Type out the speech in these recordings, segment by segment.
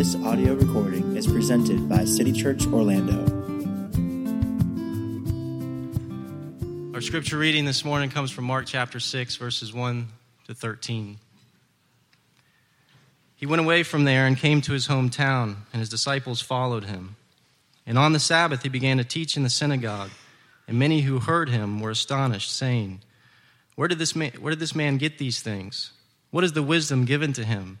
This audio recording is presented by City Church Orlando. Our scripture reading this morning comes from Mark chapter 6, verses 1 to 13. He went away from there and came to his hometown, and his disciples followed him. And on the Sabbath he began to teach in the synagogue, and many who heard him were astonished, saying, Where did this man, where did this man get these things? What is the wisdom given to him?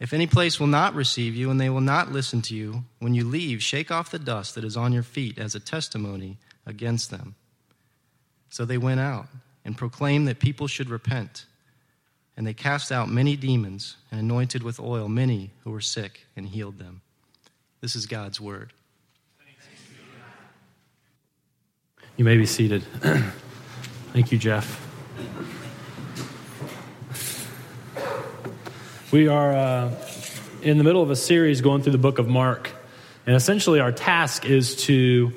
If any place will not receive you and they will not listen to you, when you leave, shake off the dust that is on your feet as a testimony against them. So they went out and proclaimed that people should repent. And they cast out many demons and anointed with oil many who were sick and healed them. This is God's word. You may be seated. Thank you, Jeff. We are uh, in the middle of a series going through the book of Mark. And essentially, our task is to,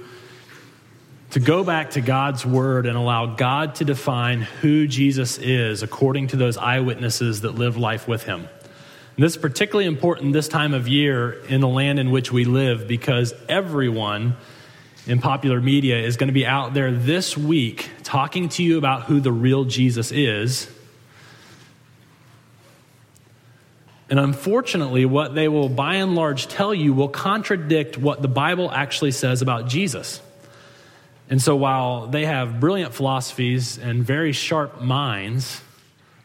to go back to God's word and allow God to define who Jesus is according to those eyewitnesses that live life with him. And this is particularly important this time of year in the land in which we live because everyone in popular media is going to be out there this week talking to you about who the real Jesus is And unfortunately, what they will by and large tell you will contradict what the Bible actually says about Jesus. And so while they have brilliant philosophies and very sharp minds,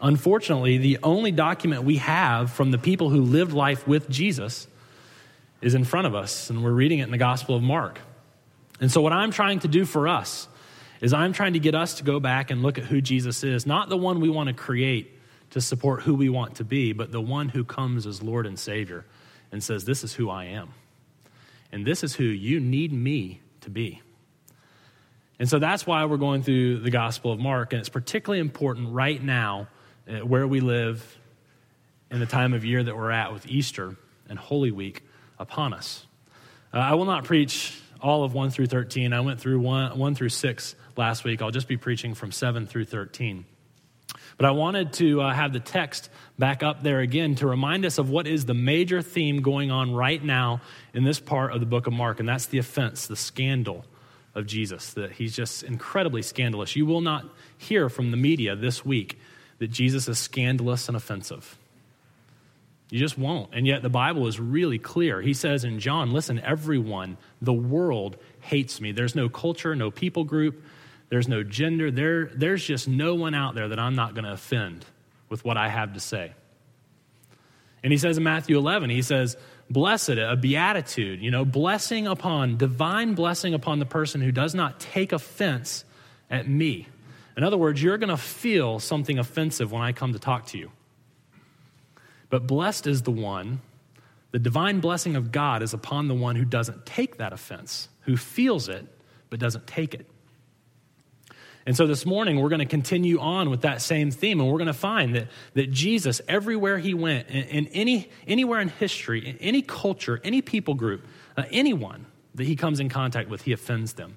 unfortunately, the only document we have from the people who lived life with Jesus is in front of us, and we're reading it in the Gospel of Mark. And so, what I'm trying to do for us is I'm trying to get us to go back and look at who Jesus is, not the one we want to create to support who we want to be, but the one who comes as Lord and Savior and says, This is who I am. And this is who you need me to be. And so that's why we're going through the Gospel of Mark. And it's particularly important right now uh, where we live in the time of year that we're at with Easter and Holy Week upon us. Uh, I will not preach all of 1 through 13. I went through 1, 1 through 6 last week. I'll just be preaching from 7 through 13. But I wanted to uh, have the text back up there again to remind us of what is the major theme going on right now in this part of the book of Mark, and that's the offense, the scandal of Jesus, that he's just incredibly scandalous. You will not hear from the media this week that Jesus is scandalous and offensive. You just won't. And yet the Bible is really clear. He says in John, listen, everyone, the world hates me. There's no culture, no people group, there's no gender. There, there's just no one out there that I'm not going to offend with what I have to say. And he says in Matthew 11, he says, Blessed, a beatitude, you know, blessing upon, divine blessing upon the person who does not take offense at me. In other words, you're going to feel something offensive when I come to talk to you. But blessed is the one, the divine blessing of God is upon the one who doesn't take that offense, who feels it, but doesn't take it. And so this morning, we're going to continue on with that same theme, and we're going to find that, that Jesus, everywhere he went, in, in any, anywhere in history, in any culture, any people group, uh, anyone that he comes in contact with, he offends them.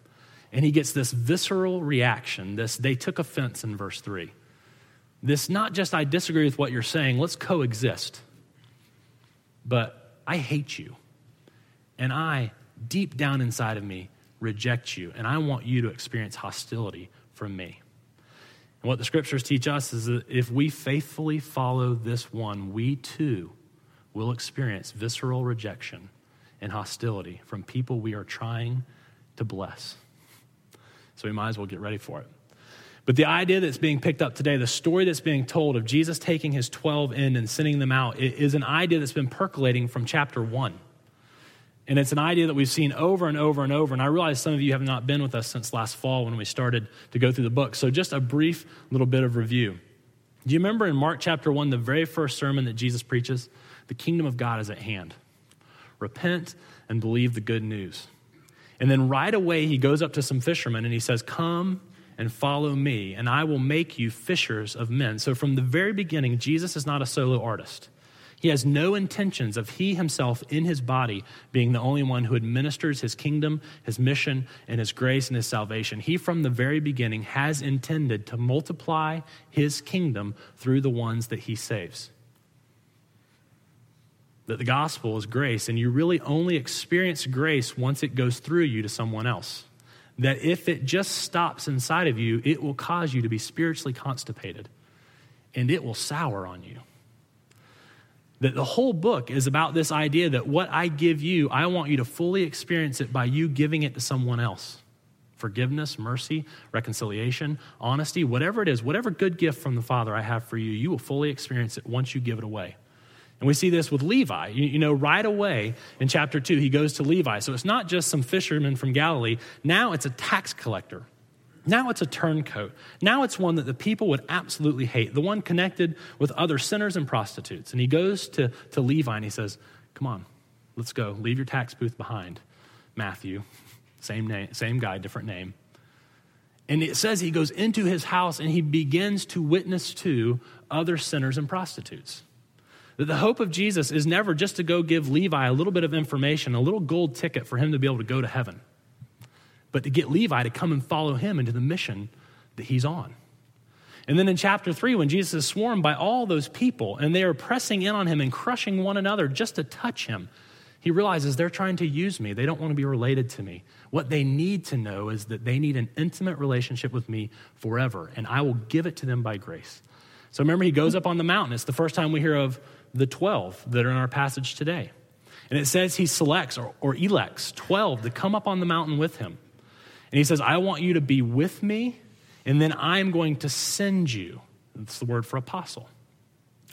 And he gets this visceral reaction, this they took offense in verse 3. This not just I disagree with what you're saying, let's coexist. But I hate you. And I, deep down inside of me, reject you. And I want you to experience hostility from me. And what the scriptures teach us is that if we faithfully follow this one, we too will experience visceral rejection and hostility from people we are trying to bless. So we might as well get ready for it. But the idea that's being picked up today, the story that's being told of Jesus taking his 12 in and sending them out, is an idea that's been percolating from chapter 1. And it's an idea that we've seen over and over and over. And I realize some of you have not been with us since last fall when we started to go through the book. So, just a brief little bit of review. Do you remember in Mark chapter 1, the very first sermon that Jesus preaches? The kingdom of God is at hand. Repent and believe the good news. And then right away, he goes up to some fishermen and he says, Come and follow me, and I will make you fishers of men. So, from the very beginning, Jesus is not a solo artist. He has no intentions of he himself in his body being the only one who administers his kingdom, his mission, and his grace and his salvation. He, from the very beginning, has intended to multiply his kingdom through the ones that he saves. That the gospel is grace, and you really only experience grace once it goes through you to someone else. That if it just stops inside of you, it will cause you to be spiritually constipated and it will sour on you. That the whole book is about this idea that what I give you, I want you to fully experience it by you giving it to someone else. Forgiveness, mercy, reconciliation, honesty, whatever it is, whatever good gift from the Father I have for you, you will fully experience it once you give it away. And we see this with Levi. You, you, know, right away in chapter 2, he goes to Levi. So it's not just some fisherman from Galilee. Now it's a tax collector now it's a turncoat. Now it's one that the people would absolutely hate, the one connected with other sinners and prostitutes. And he goes to, to Levi and he says, Come on, let's go. Leave your tax booth behind. Matthew, same name, same guy, different name. And it says he goes into his house and he begins to witness to other sinners and prostitutes. That the hope of Jesus is never just to go give Levi a little bit of information, a little gold ticket for him to be able to go to heaven but to get Levi to come and follow him into the mission that he's on. And then in chapter 3, when Jesus is swarmed by all those people and they are pressing in on him and crushing one another just to touch him, he realizes they're trying to use me. They don't want to be related to me. What they need to know is that they need an intimate relationship with me forever, and I will give it to them by grace. So remember, he goes up on the mountain. It's the first time we hear of the 12 that are in our passage today. And it says he selects or, or elects 12 to come up on the mountain with him. And he says, I want you to be with me, and then I'm going to send you. That's the word for apostle.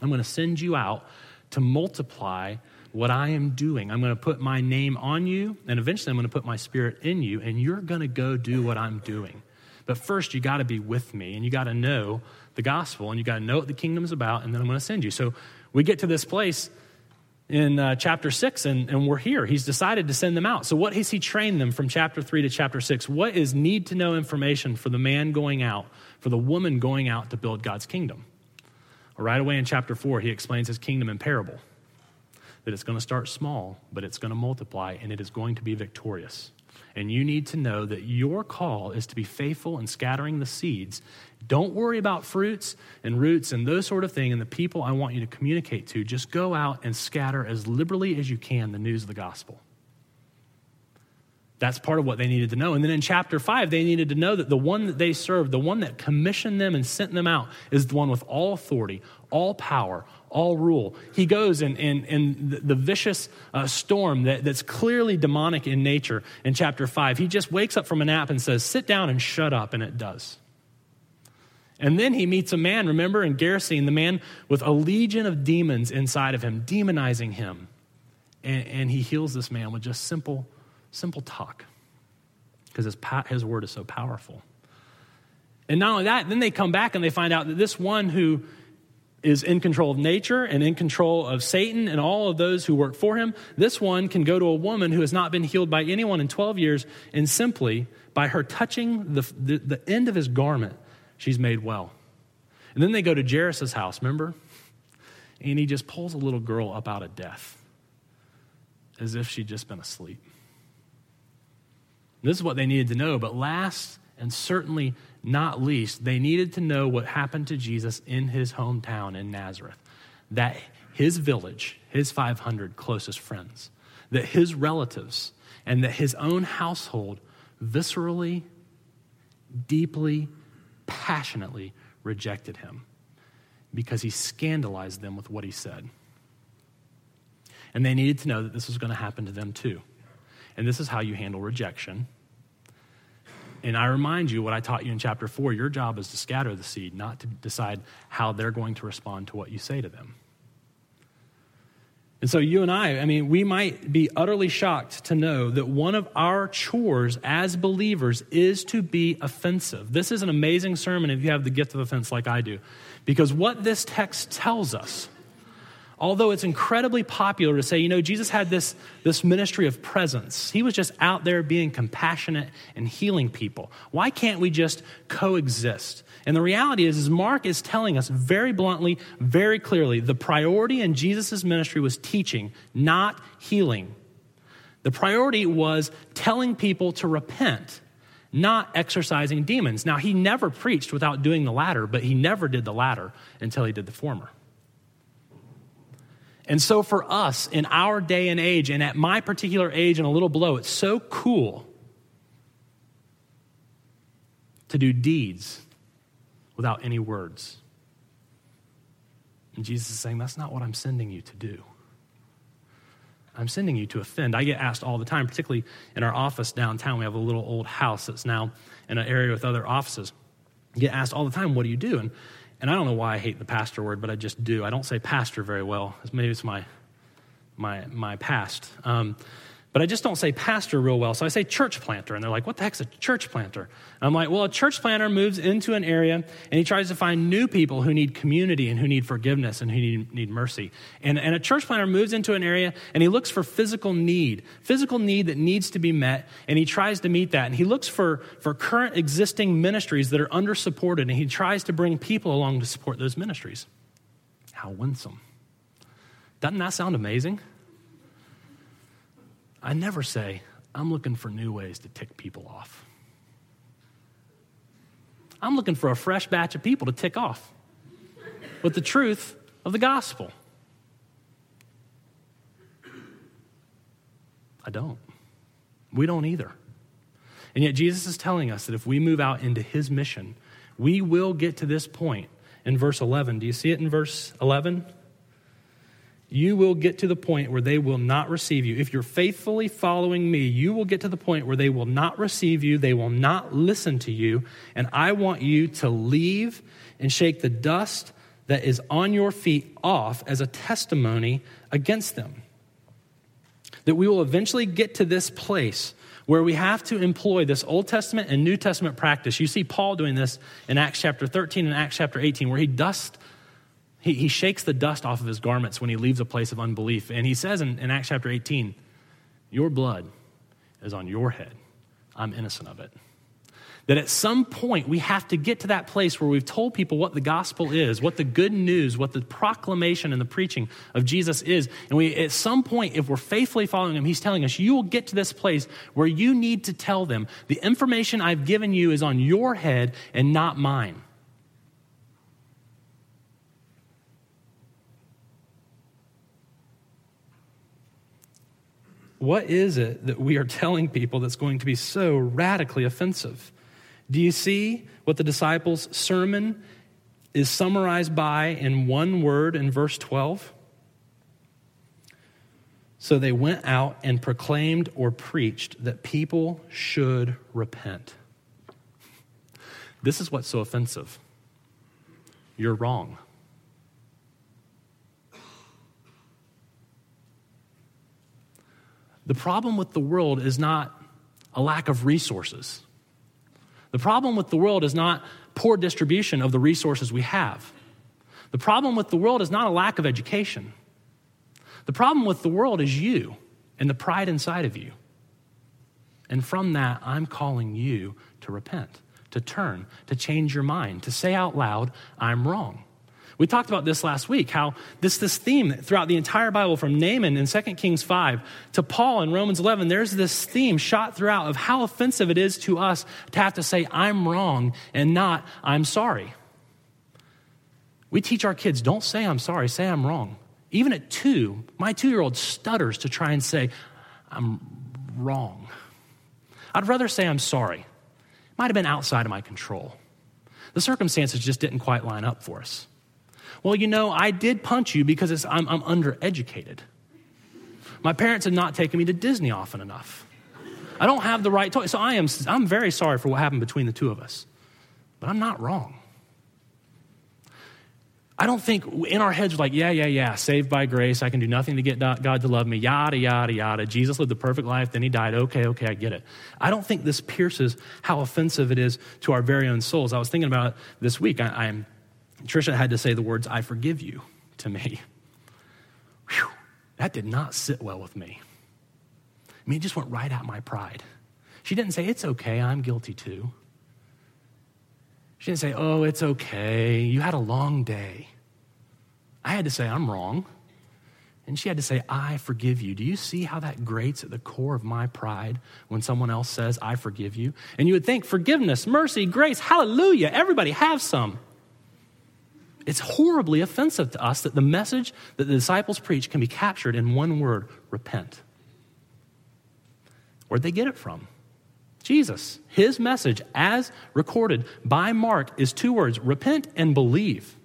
I'm going to send you out to multiply what I am doing. I'm going to put my name on you, and eventually I'm going to put my spirit in you, and you're going to go do what I'm doing. But first, you got to be with me, and you got to know the gospel, and you got to know what the kingdom's about, and then I'm going to send you. So we get to this place in uh, chapter 6, and, and we're here. He's decided to send them out. So, what has he trained them from chapter 3 to chapter 6? What is need to know information for the man going out, for the woman going out to build God's kingdom? Right away in chapter 4, he explains his kingdom in parable that it's going to start small, but it's going to multiply, and it is going to be victorious. And you need to know that your call is to be faithful in scattering the seeds don't worry about fruits and roots and those sort of things and the people I want you to communicate to. Just go out and scatter as liberally as you can the news of the gospel. That's part of what they needed to know. And then in chapter 5, they needed to know that the one that they served, the one that commissioned them and sent them out, is the one with all authority, all power, all rule. He goes in, in, in the, vicious uh, storm that, that's clearly demonic in nature in chapter 5. He just wakes up from a nap and says, Sit down and shut up, and it does. And then he meets a man, remember, in Gerasene, the man with a legion of demons inside of him, demonizing him. And, and he heals this man with just simple, simple talk because his, his word is so powerful. And not only that, then they come back and they find out that this one who is in control of nature and in control of Satan and all of those who work for him, this one can go to a woman who has not been healed by anyone in 12 years and simply by her touching the, the, the end of his garment she's made well. And then they go to Jairus' house, remember? And he just pulls a little girl up out of death as if she'd just been asleep. This is what they needed to know, but last and certainly not least, they needed to know what happened to Jesus in his hometown in Nazareth. That his village, his 500 closest friends, that his relatives, and that his own household viscerally, deeply, passionately rejected him because he scandalized them with what he said. And they needed to know that this was going to happen to them too. And this is how you handle rejection. And I remind you what I taught you in chapter four your job is to scatter the seed, not to decide how they're going to respond to what you say to them. And so, you and I, I mean, we might be utterly shocked to know that one of our chores as believers is to be offensive. This is an amazing sermon if you have the gift of offense like I do. Because what this text tells us Although it's incredibly popular to say, you know, Jesus had this, this ministry of presence. He was just out there being compassionate and healing people. Why can't we just coexist? And the reality is, is Mark is telling us very bluntly, very clearly, the priority in Jesus' ministry was teaching, not healing. The priority was telling people to repent, not exorcising demons. Now, he never preached without doing the latter, but he never did the latter until he did the former. And so, for us in our day and age, and at my particular age and a little below, it's so cool to do deeds without any words. And Jesus is saying, That's not what I'm sending you to do. I'm sending you to offend. I get asked all the time, particularly in our office downtown. We have a little old house that's now in an area with other offices. Get asked all the time, What do you do? And and I don't know why I hate the pastor word, but I just do. I don't say pastor very well. Maybe it's my, my, my past. Um, but I just don't say pastor real well. So I say church planter. And they're like, what the heck's a church planter? And I'm like, well, a church planter moves into an area and he tries to find new people who need community and who need forgiveness and who need, need mercy. And, and a church planter moves into an area and he looks for physical need, physical need that needs to be met. And he tries to meet that. And he looks for, for current existing ministries that are under supported and he tries to bring people along to support those ministries. How winsome. Doesn't that sound amazing? I never say, I'm looking for new ways to tick people off. I'm looking for a fresh batch of people to tick off with the truth of the gospel. I don't. We don't either. And yet, Jesus is telling us that if we move out into his mission, we will get to this point in verse 11. Do you see it in verse 11? You will get to the point where they will not receive you. If you're faithfully following me, you will get to the point where they will not receive you, they will not listen to you, and I want you to leave and shake the dust that is on your feet off as a testimony against them. That we will eventually get to this place where we have to employ this Old Testament and New Testament practice. You see Paul doing this in Acts chapter 13 and Acts chapter 18, where he dusts he, he shakes the dust off of his garments when he leaves a place of unbelief. And he says in, in Acts chapter 18, Your blood is on your head. I'm innocent of it. That at some point we have to get to that place where we've told people what the gospel is, what the good news, what the proclamation and the preaching of Jesus is. And we, at some point, if we're faithfully following him, he's telling us, you will get to this place where you need to tell them, the information I've given you is on your head and not mine. What is it that we are telling people that's going to be so radically offensive? Do you see what the disciples' sermon is summarized by in one word in verse 12? So they went out and proclaimed or preached that people should repent. This is what's so offensive. You're wrong. The problem with the world is not a lack of resources. The problem with the world is not poor distribution of the resources we have. The problem with the world is not a lack of education. The problem with the world is you and the pride inside of you. And from that, I'm calling you to repent, to turn, to change your mind, to say out loud, I'm wrong. We talked about this last week, how this, this theme throughout the entire Bible, from Naaman in 2 Kings 5 to Paul in Romans 11, there's this theme shot throughout of how offensive it is to us to have to say, I'm wrong and not, I'm sorry. We teach our kids, don't say I'm sorry, say I'm wrong. Even at two, my two year old stutters to try and say, I'm wrong. I'd rather say I'm sorry. It might have been outside of my control. The circumstances just didn't quite line up for us. Well, you know, I did punch you because I'm, I'm undereducated. My parents have not taken me to Disney often enough. I don't have the right toy. So I am, I'm very sorry for what happened between the two of us. But I'm not wrong. I don't think in our heads, we're like, yeah, yeah, yeah, saved by grace. I can do nothing to get God to love me, yada, yada, yada. Jesus lived the perfect life, then he died. Okay, okay, I get it. I don't think this pierces how offensive it is to our very own souls. I was thinking about it this week. I, I'm, Trisha had to say the words, I forgive you to me. Whew, that did not sit well with me. I mean, it just went right at my pride. She didn't say, It's okay, I'm guilty too. She didn't say, Oh, it's okay, you had a long day. I had to say, I'm wrong. And she had to say, I forgive you. Do you see how that grates at the core of my pride when someone else says, I forgive you? And you would think, forgiveness, mercy, grace, hallelujah, everybody have some. It's horribly offensive to us that the message that the disciples preach can be captured in one word repent. Where'd they get it from? Jesus. His message, as recorded by Mark, is two words repent and believe.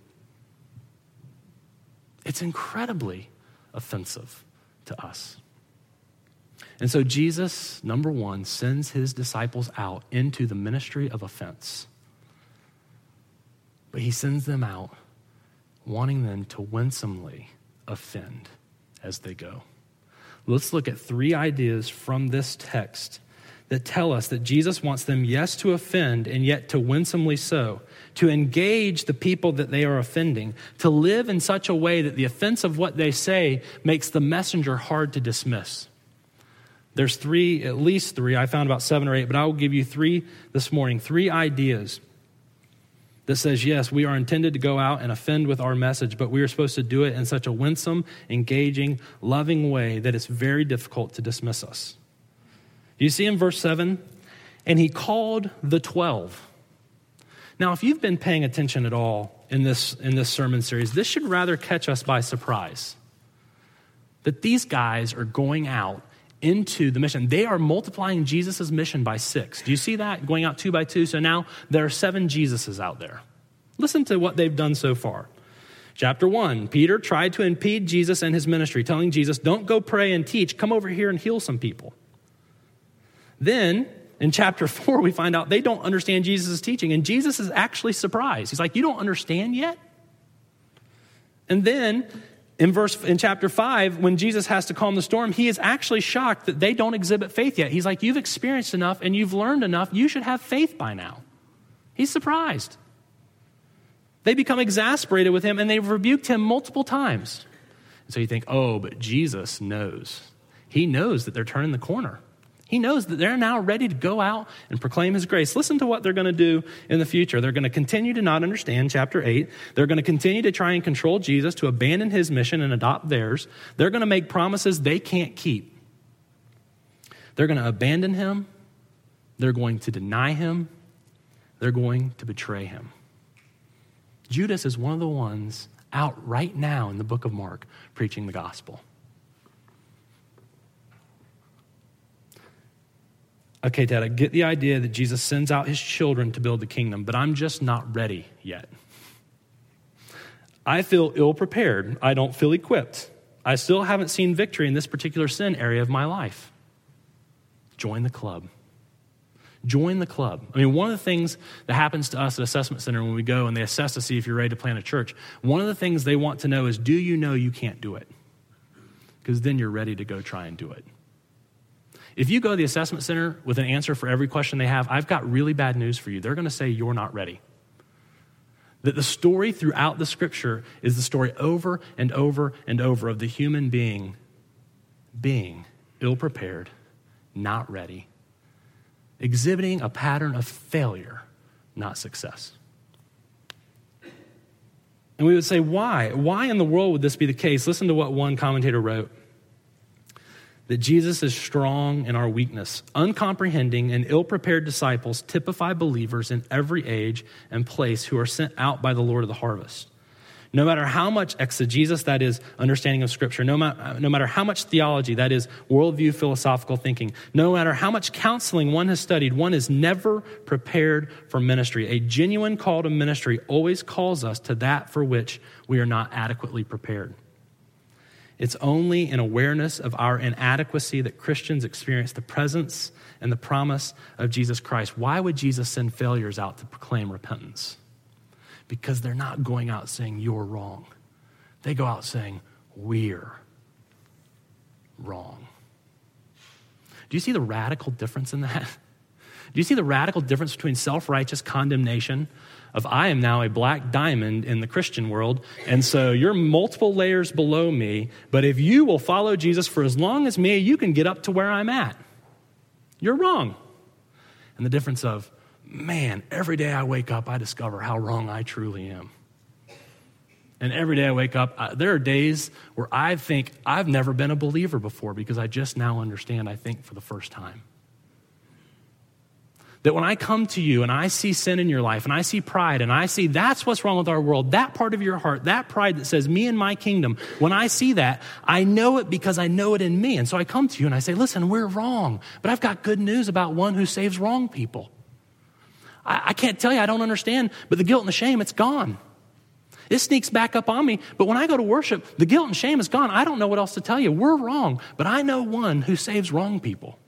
It's incredibly offensive to us. And so Jesus, number one, sends his disciples out into the ministry of offense. But he sends them out wanting them to winsomely offend as they go. Let's look at three ideas from this text that tell us that Jesus wants them, yes, to offend, and yet to winsomely so, to engage the people that they are offending, to live in such a way that the offense of what they say makes the messenger hard to dismiss. There's three, at least three, I found about seven or eight, but I will give you three this morning, three ideas that says, yes, we are intended to go out and offend with our message, but we are supposed to do it in such a winsome, engaging, loving way that it's very difficult to dismiss us. You see in verse 7? And he called the 12. Now, if you've been paying attention at all in this, in this sermon series, this should rather catch us by surprise. That these guys are going out into the mission. They are multiplying Jesus' mission by six. Do you see that? Going out two by two. So now there are seven Jesuses out there. Listen to what they've done so far. Chapter one Peter tried to impede Jesus and his ministry, telling Jesus, Don't go pray and teach, come over here and heal some people. Then in chapter four, we find out they don't understand Jesus' teaching, and Jesus is actually surprised. He's like, You don't understand yet? And then in verse in chapter 5 when jesus has to calm the storm he is actually shocked that they don't exhibit faith yet. He's like you've experienced enough and you've learned enough. You should have faith by now. He's surprised. They become exasperated with him and they've rebuked him multiple times. And so you think oh but jesus knows. He knows that they're turning the corner he knows that they're now ready to go out and proclaim His grace. Listen to what they're going to do in the future. They're going to continue to not understand, chapter 8. They're going to continue to try and control Jesus, to abandon His mission and adopt theirs. They're going to make promises they can't keep. They're going to abandon Him. They're going to deny Him. They're going to betray Him. Judas is one of the ones out right now in the book of Mark preaching the gospel. Okay, Dad, I get the idea that Jesus sends out his children to build the kingdom, but I'm just not ready yet. I feel ill prepared. I don't feel equipped. I still haven't seen victory in this particular sin area of my life. Join the club. Join the club. I mean, one of the things that happens to us at Assessment Center when we go and they assess to see if you're ready to plant a church, one of the things they want to know is do you know you can't do it? Because then you're ready to go try and do it. If you go to the assessment center with an answer for every question they have, I've got really bad news for you. They're going to say you're not ready. That the story throughout the scripture is the story over and over and over of the human being being ill prepared, not ready, exhibiting a pattern of failure, not success. And we would say, why? Why in the world would this be the case? Listen to what one commentator wrote that Jesus is strong in our weakness. Uncomprehending and ill prepared disciples typify believers in every age and place who are sent out by the Lord of the harvest. No matter how much exegesis, that is, understanding of Scripture, no, ma- no matter how much theology, that is, worldview, philosophical thinking, no matter how much counseling one has studied, one is never prepared for ministry. A genuine call to ministry always calls us to that for which we are not adequately prepared. It's only in awareness of our inadequacy that Christians experience the presence and the promise of Jesus Christ. Why would Jesus send failures out to proclaim repentance? Because they're not going out saying, You're wrong. They go out saying, We're wrong. Do you see the radical difference in that? Do you see the radical difference between self righteous condemnation of I am now a black diamond in the Christian world, and so you're multiple layers below me, but if you will follow Jesus for as long as me, you can get up to where I'm at. You're wrong. And the difference of, man, every day I wake up, I discover how wrong I truly am. And every day I wake up, there are days where I think I've never been a believer before because I just now understand, I think, for the first time. That when I come to you and I see sin in your life and I see pride and I see that's what's wrong with our world, that part of your heart, that pride that says, me and my kingdom, when I see that, I know it because I know it in me. And so I come to you and I say, listen, we're wrong, but I've got good news about one who saves wrong people. I, I can't tell you, I don't understand, but the guilt and the shame, it's gone. It sneaks back up on me, but when I go to worship, the guilt and shame is gone. I don't know what else to tell you. We're wrong, but I know one who saves wrong people.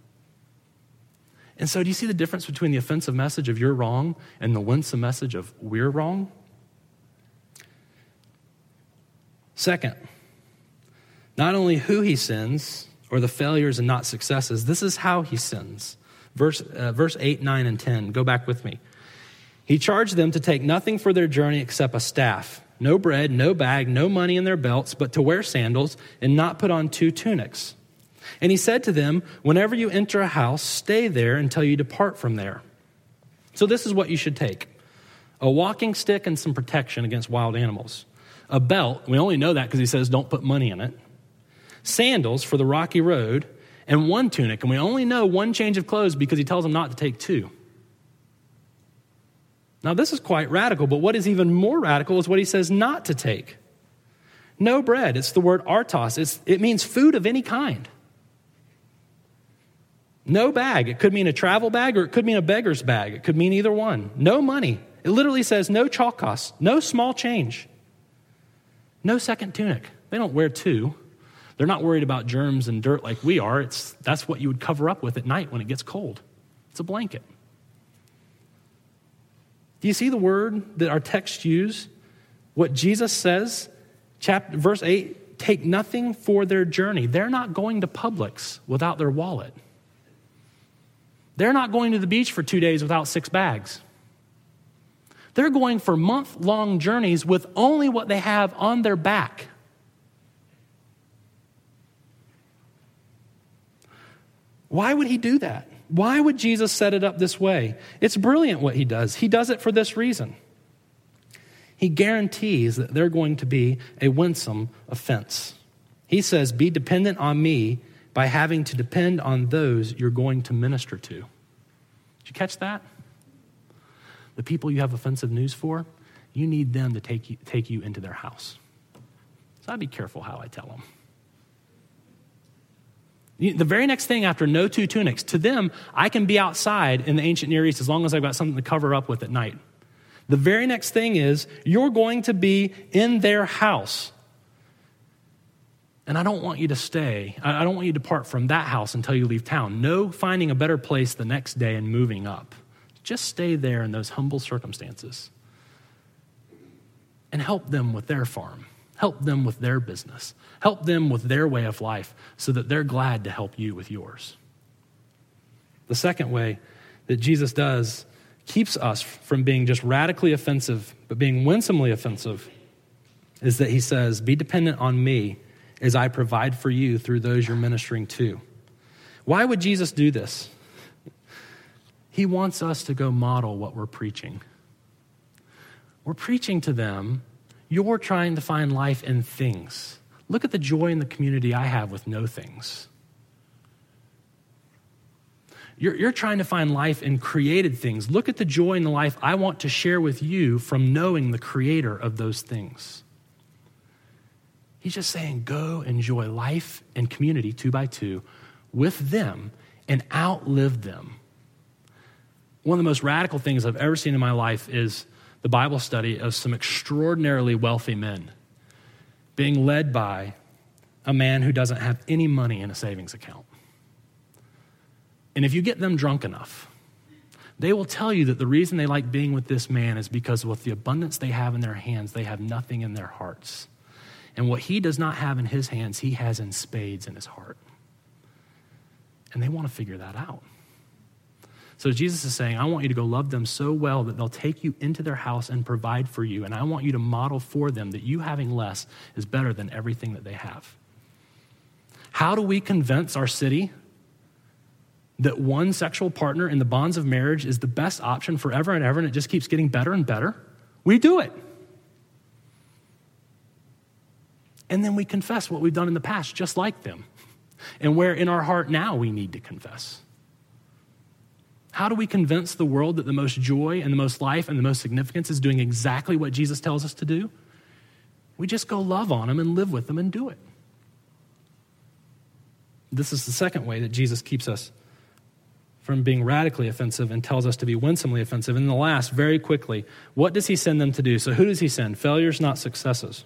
And so, do you see the difference between the offensive message of you're wrong and the winsome message of we're wrong? Second, not only who he sins or the failures and not successes, this is how he sins. Verse, uh, verse 8, 9, and 10. Go back with me. He charged them to take nothing for their journey except a staff, no bread, no bag, no money in their belts, but to wear sandals and not put on two tunics. And he said to them, Whenever you enter a house, stay there until you depart from there. So, this is what you should take a walking stick and some protection against wild animals, a belt, we only know that because he says don't put money in it, sandals for the rocky road, and one tunic. And we only know one change of clothes because he tells them not to take two. Now, this is quite radical, but what is even more radical is what he says not to take. No bread. It's the word artos. It's, it means food of any kind. No bag. It could mean a travel bag or it could mean a beggar's bag. It could mean either one. No money. It literally says no chalk chalkos, no small change, no second tunic. They don't wear two. They're not worried about germs and dirt like we are. It's, that's what you would cover up with at night when it gets cold. It's a blanket. Do you see the word that our text use? What Jesus says, chapter, verse 8 take nothing for their journey. They're not going to Publix without their wallet. They're not going to the beach for two days without six bags. They're going for month long journeys with only what they have on their back. Why would he do that? Why would Jesus set it up this way? It's brilliant what he does. He does it for this reason. He guarantees that they're going to be a winsome offense. He says, Be dependent on me by having to depend on those you're going to minister to. Did you catch that? The people you have offensive news for, you need them to take you, take you into their house. So I'd be careful how I tell them. The very next thing after no two tunics, to them, I can be outside in the ancient Near East as long as I've got something to cover up with at night. The very next thing is, you're going to be in their house. And I don't want you to stay. I don't want you to depart from that house until you leave town. No finding a better place the next day and moving up. Just stay there in those humble circumstances and help them with their farm, help them with their business, help them with their way of life so that they're glad to help you with yours. The second way that Jesus does keeps us from being just radically offensive, but being winsomely offensive, is that he says, Be dependent on me as I provide for you through those you're ministering to. Why would Jesus do this? He wants us to go model what we're preaching. We're preaching to them, you're trying to find life in things. Look at the joy in the community I have with no things. You're, you're, trying to find life in created things. Look at the joy in the life I want to share with you from knowing the creator of those things. He's just saying, go enjoy life and community two by two with them and outlive them. One of the most radical things I've ever seen in my life is the Bible study of some extraordinarily wealthy men being led by a man who doesn't have any money in a savings account. And if you get them drunk enough, they will tell you that the reason they like being with this man is because with the abundance they have in their hands, they have nothing in their hearts. And what he does not have in his hands, he has in spades in his heart. And they want to figure that out. So Jesus is saying, I want you to go love them so well that they'll take you into their house and provide for you. And I want you to model for them that you having less is better than everything that they have. How do we convince our city that one sexual partner in the bonds of marriage is the best option forever and ever and it just keeps getting better and better? We do it. And then we confess what we've done in the past, just like them, and where in our heart now we need to confess. How do we convince the world that the most joy and the most life and the most significance is doing exactly what Jesus tells us to do? We just go love on them and live with them and do it. This is the second way that Jesus keeps us from being radically offensive and tells us to be winsomely offensive. And the last, very quickly, what does he send them to do? So, who does he send? Failures, not successes.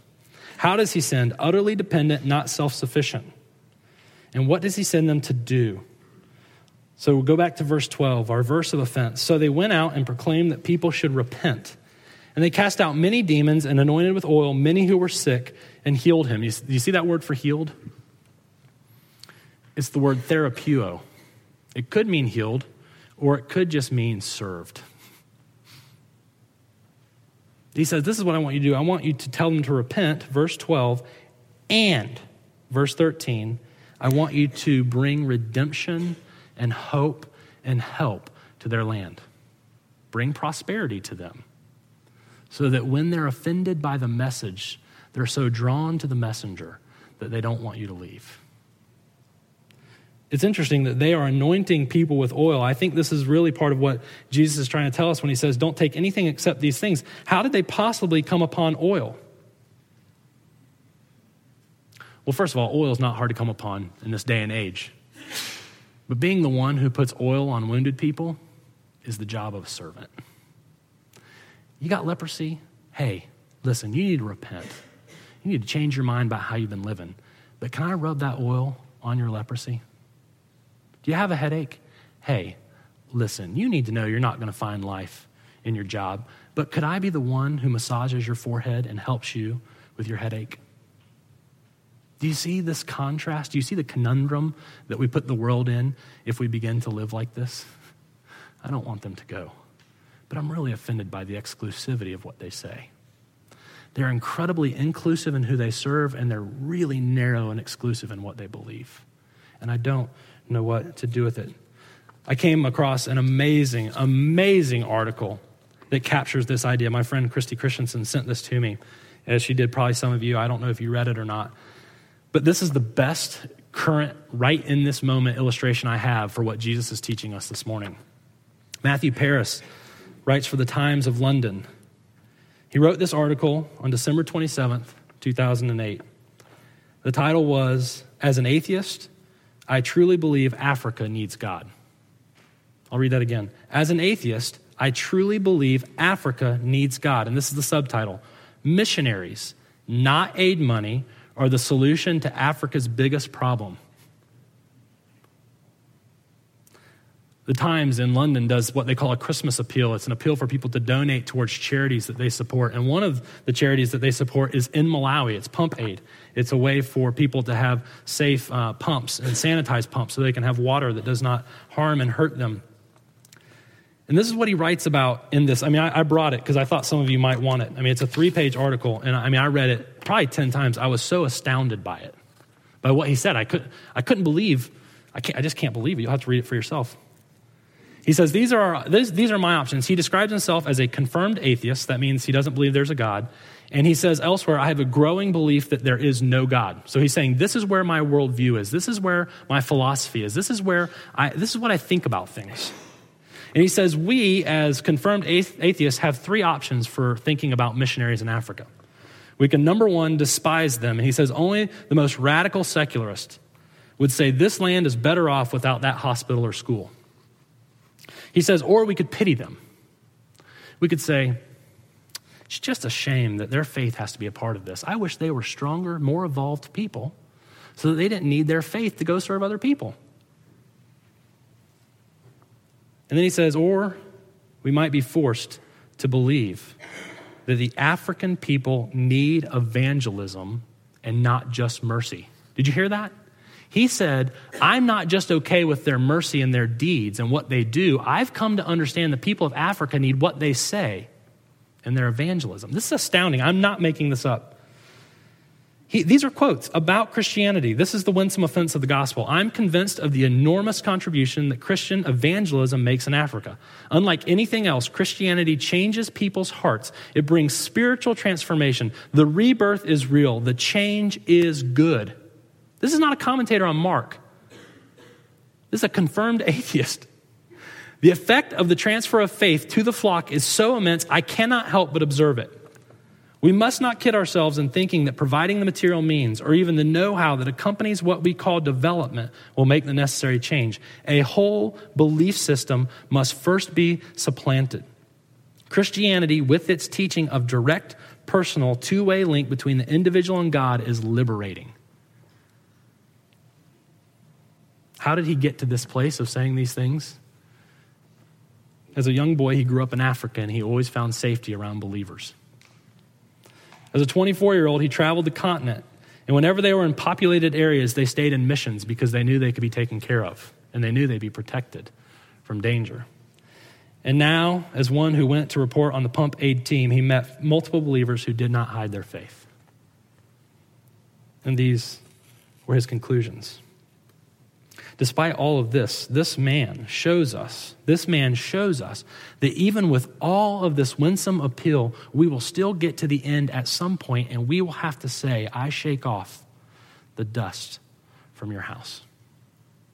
How does he send? Utterly dependent, not self sufficient. And what does he send them to do? So we'll go back to verse 12, our verse of offense. So they went out and proclaimed that people should repent. And they cast out many demons and anointed with oil many who were sick and healed him. You, you see that word for healed? It's the word therapeuo. It could mean healed, or it could just mean served. He says, This is what I want you to do. I want you to tell them to repent, verse 12, and verse 13, I want you to bring redemption and hope and help to their land. Bring prosperity to them so that when they're offended by the message, they're so drawn to the messenger that they don't want you to leave. It's interesting that they are anointing people with oil. I think this is really part of what Jesus is trying to tell us when he says, Don't take anything except these things. How did they possibly come upon oil? Well, first of all, oil is not hard to come upon in this day and age. But being the one who puts oil on wounded people is the job of a servant. You got leprosy? Hey, listen, you need to repent. You need to change your mind about how you've been living. But can I rub that oil on your leprosy? Do you have a headache? Hey, listen, you need to know you're not going to find life in your job. But could I be the one who massages your forehead and helps you with your headache? Do you see this contrast? Do you see the conundrum that we put the world in if we begin to live like this? I don't want them to go, but I'm really offended by the exclusivity of what they say. They're incredibly inclusive in who they serve, and they're really narrow and exclusive in what they believe. And I don't know what to do with it. I came across an amazing, amazing article that captures this idea. My friend Christy Christensen sent this to me, as she did probably some of you. I don't know if you read it or not. But this is the best current, right in this moment illustration I have for what Jesus is teaching us this morning. Matthew Parris writes for the Times of London. He wrote this article on December 27th, 2008. The title was As an Atheist, I Truly Believe Africa Needs God. I'll read that again. As an atheist, I truly believe Africa needs God. And this is the subtitle Missionaries, not aid money, are the solution to Africa's biggest problem. The Times in London does what they call a Christmas appeal. It's an appeal for people to donate towards charities that they support. And one of the charities that they support is in Malawi. It's Pump Aid. It's a way for people to have safe uh, pumps and sanitized pumps so they can have water that does not harm and hurt them. And this is what he writes about in this. I mean, I, I brought it because I thought some of you might want it. I mean, it's a three page article, and I mean, I read it probably 10 times. I was so astounded by it, by what he said. I, could, I couldn't believe, I, I just can't believe it. You'll have to read it for yourself. He says, these are, these, these are my options. He describes himself as a confirmed atheist. That means he doesn't believe there's a God. And he says elsewhere, I have a growing belief that there is no God. So he's saying, this is where my worldview is. This is where my philosophy is. This is where I, this is what I think about things. And he says, We, as confirmed atheists, have three options for thinking about missionaries in Africa. We can, number one, despise them. And he says, Only the most radical secularist would say this land is better off without that hospital or school. He says, Or we could pity them. We could say, It's just a shame that their faith has to be a part of this. I wish they were stronger, more evolved people so that they didn't need their faith to go serve other people. And then he says, or we might be forced to believe that the African people need evangelism and not just mercy. Did you hear that? He said, I'm not just okay with their mercy and their deeds and what they do. I've come to understand the people of Africa need what they say and their evangelism. This is astounding. I'm not making this up. He, these are quotes about Christianity. This is the winsome offense of the gospel. I'm convinced of the enormous contribution that Christian evangelism makes in Africa. Unlike anything else, Christianity changes people's hearts. It brings spiritual transformation. The rebirth is real. The change is good. This is not a commentator on Mark. This is a confirmed atheist. The effect of the transfer of faith to the flock is so immense, I cannot help but observe it. We must not kid ourselves in thinking that providing the material means or even the know how that accompanies what we call development will make the necessary change. A whole belief system must first be supplanted. Christianity, with its teaching of direct, personal, two way link between the individual and God, is liberating. How did he get to this place of saying these things? As a young boy, he grew up in Africa and he always found safety around believers. As a 24 year old, he traveled the continent. And whenever they were in populated areas, they stayed in missions because they knew they could be taken care of and they knew they'd be protected from danger. And now, as one who went to report on the pump aid team, he met multiple believers who did not hide their faith. And these were his conclusions. Despite all of this, this man shows us, this man shows us that even with all of this winsome appeal, we will still get to the end at some point and we will have to say, I shake off the dust from your house.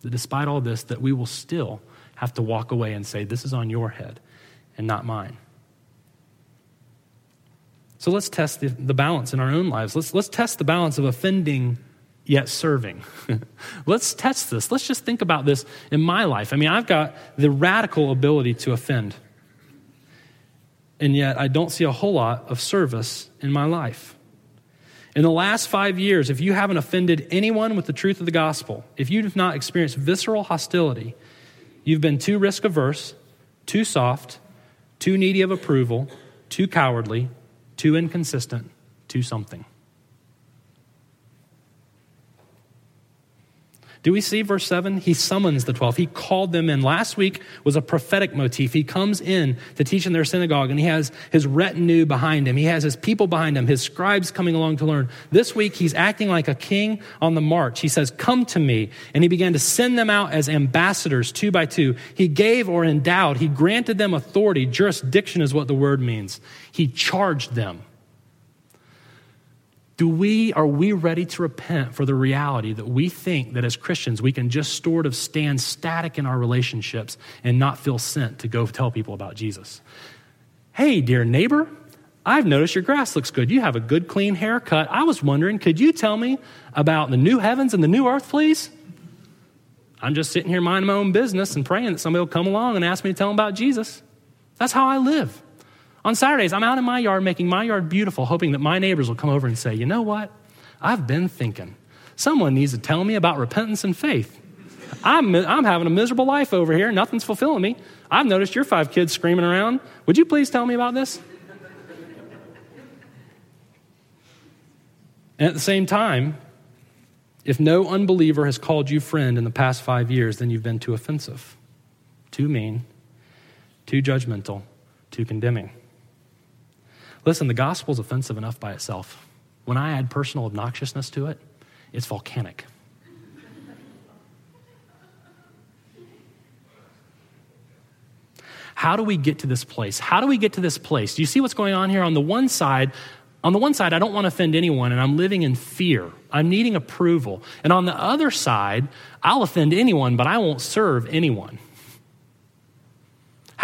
That despite all this, that we will still have to walk away and say, This is on your head and not mine. So let's test the, the balance in our own lives. Let's, let's test the balance of offending yet serving. Let's test this. Let's just think about this in my life. I mean, I've got the radical ability to offend. And yet, I don't see a whole lot of service in my life. In the last five years, if you haven't offended anyone with the truth of the gospel, if you have not experienced visceral hostility, you've been too risk averse, too soft, too needy of approval, too cowardly, too inconsistent, too something. Do we see verse 7? He summons the 12. He called them in. Last week was a prophetic motif. He comes in to teach in their synagogue and he has his retinue behind him. He has his people behind him, his scribes coming along to learn. This week he's acting like a king on the march. He says, Come to me. And he began to send them out as ambassadors two by two. He gave or endowed, he granted them authority. Jurisdiction is what the word means. He charged them. Do we, are we ready to repent for the reality that we think that as Christians we can just sort of stand static in our relationships and not feel sent to go tell people about Jesus? Hey, dear neighbor, I've noticed your grass looks good. You have a good, clean haircut. I was wondering, could you tell me about the new heavens and the new earth, please? I'm just sitting here minding my own business and praying that somebody will come along and ask me to tell them about Jesus. That's how I live. On Saturdays, I'm out in my yard making my yard beautiful, hoping that my neighbors will come over and say, you know what? I've been thinking. Someone needs to tell me about repentance and faith. I'm, I'm having a miserable life over here. Nothing's fulfilling me. I've noticed your five kids screaming around. Would you please tell me about this? And at the same time, if no unbeliever has called you friend in the past five years, then you've been too offensive, too mean, too judgmental, too condemning. Listen, the gospel is offensive enough by itself. When I add personal obnoxiousness to it, it's volcanic. How do we get to this place? How do we get to this place? Do you see what's going on here? On the one side, on the one side, I don't want to offend anyone and I'm living in fear. I'm needing approval. And on the other side, I'll offend anyone, but I won't serve anyone.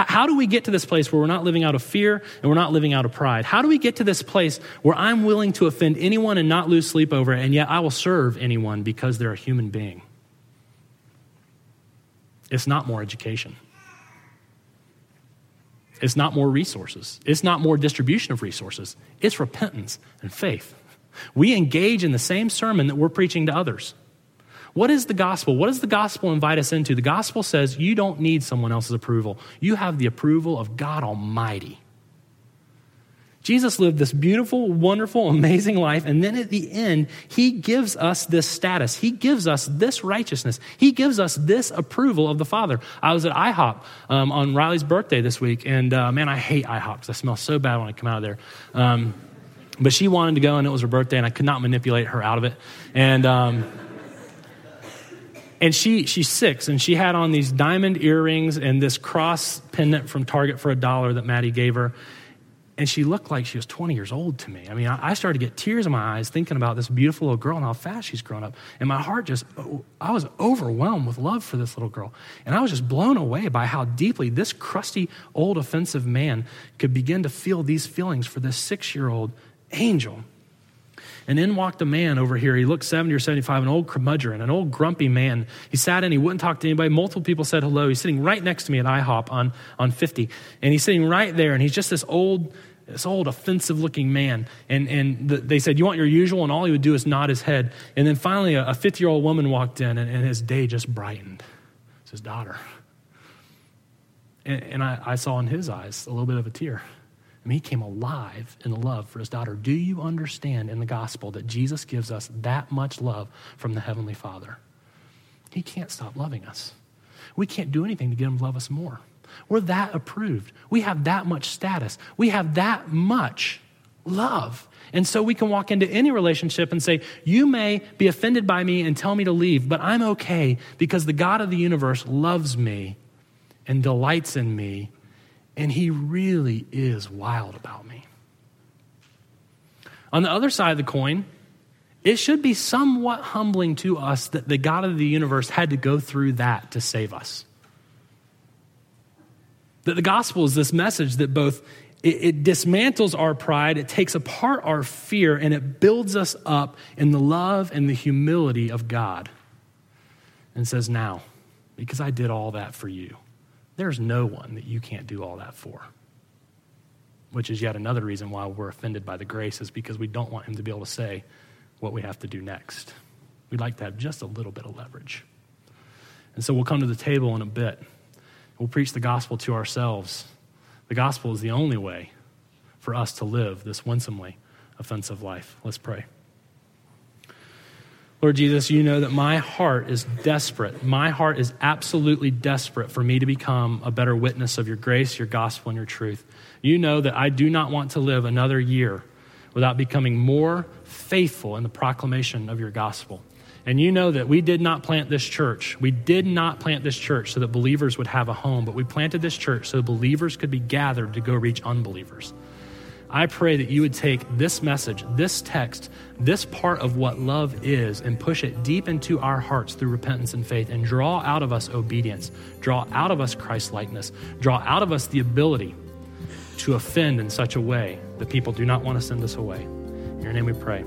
How do we get to this place where we're not living out of fear and we're not living out of pride? How do we get to this place where I'm willing to offend anyone and not lose sleep over it, and yet I will serve anyone because they're a human being? It's not more education. It's not more resources. It's not more distribution of resources. It's repentance and faith. We engage in the same sermon that we're preaching to others. What is the gospel? What does the gospel invite us into? The gospel says you don't need someone else's approval, you have the approval of God Almighty. Jesus lived this beautiful, wonderful, amazing life, and then at the end, he gives us this status. He gives us this righteousness. He gives us this approval of the Father. I was at IHOP um, on Riley's birthday this week, and uh, man, I hate IHOP because I smell so bad when I come out of there. Um, but she wanted to go, and it was her birthday, and I could not manipulate her out of it. And um, and she she's six, and she had on these diamond earrings and this cross pendant from Target for a dollar that Maddie gave her and she looked like she was 20 years old to me. I mean, I, started to get tears in my eyes thinking about this beautiful little girl and how fast she's grown up. And my heart just, I was overwhelmed with love for this little girl. And I was just blown away by how deeply this crusty, old, offensive man could begin to feel these feelings for this six year old angel. And in walked a man over here. He looked 70 or 75, an old curmudgeon, an old grumpy man. He sat in, he wouldn't talk to anybody. Multiple people said hello. He's sitting right next to me at IHOP on, on 50. And he's sitting right there, and he's just this old, this old offensive looking man. And, and the, they said, You want your usual? And all he would do is nod his head. And then finally, a 50 year old woman walked in, and, and, his day just brightened. It's his daughter. And, and I, I saw in his eyes a little bit of a tear. I mean, he came alive in the love for his daughter. Do you understand in the gospel that Jesus gives us that much love from the Heavenly Father? He can't stop loving us. We can't do anything to get him to love us more. We're that approved. We have that much status. We have that much love. And so we can walk into any relationship and say, You may be offended by me and tell me to leave, but I'm okay because the God of the universe loves me and delights in me, and he really is wild about me. On the other side of the coin, it should be somewhat humbling to us that the God of the universe had to go through that to save us. That the gospel is this message that both it, it, dismantles our pride, it takes apart our fear, and it builds us up in the love and the humility of God. And says, Now, because I did all that for you, there's no one that you can't do all that for. Which is yet another reason why we're offended by the grace, is because we don't want him to be able to say what we have to do next. We'd like to have just a little bit of leverage. And so we'll come to the table in a bit. We'll preach the gospel to ourselves. The gospel is the only way for us to live this winsomely offensive life. Let's pray. Lord Jesus, you know that my heart is desperate. My heart is absolutely desperate for me to become a better witness of your grace, your gospel, and your truth. You know that I do not want to live another year without becoming more faithful in the proclamation of your gospel. And you know that we did not plant this church. We did not plant this church so that believers would have a home, but we planted this church so believers could be gathered to go reach unbelievers. I pray that you would take this message, this text, this part of what love is, and push it deep into our hearts through repentance and faith, and draw out of us obedience, draw out of us Christ likeness, draw out of us the ability to offend in such a way that people do not want to send us away. In your name we pray.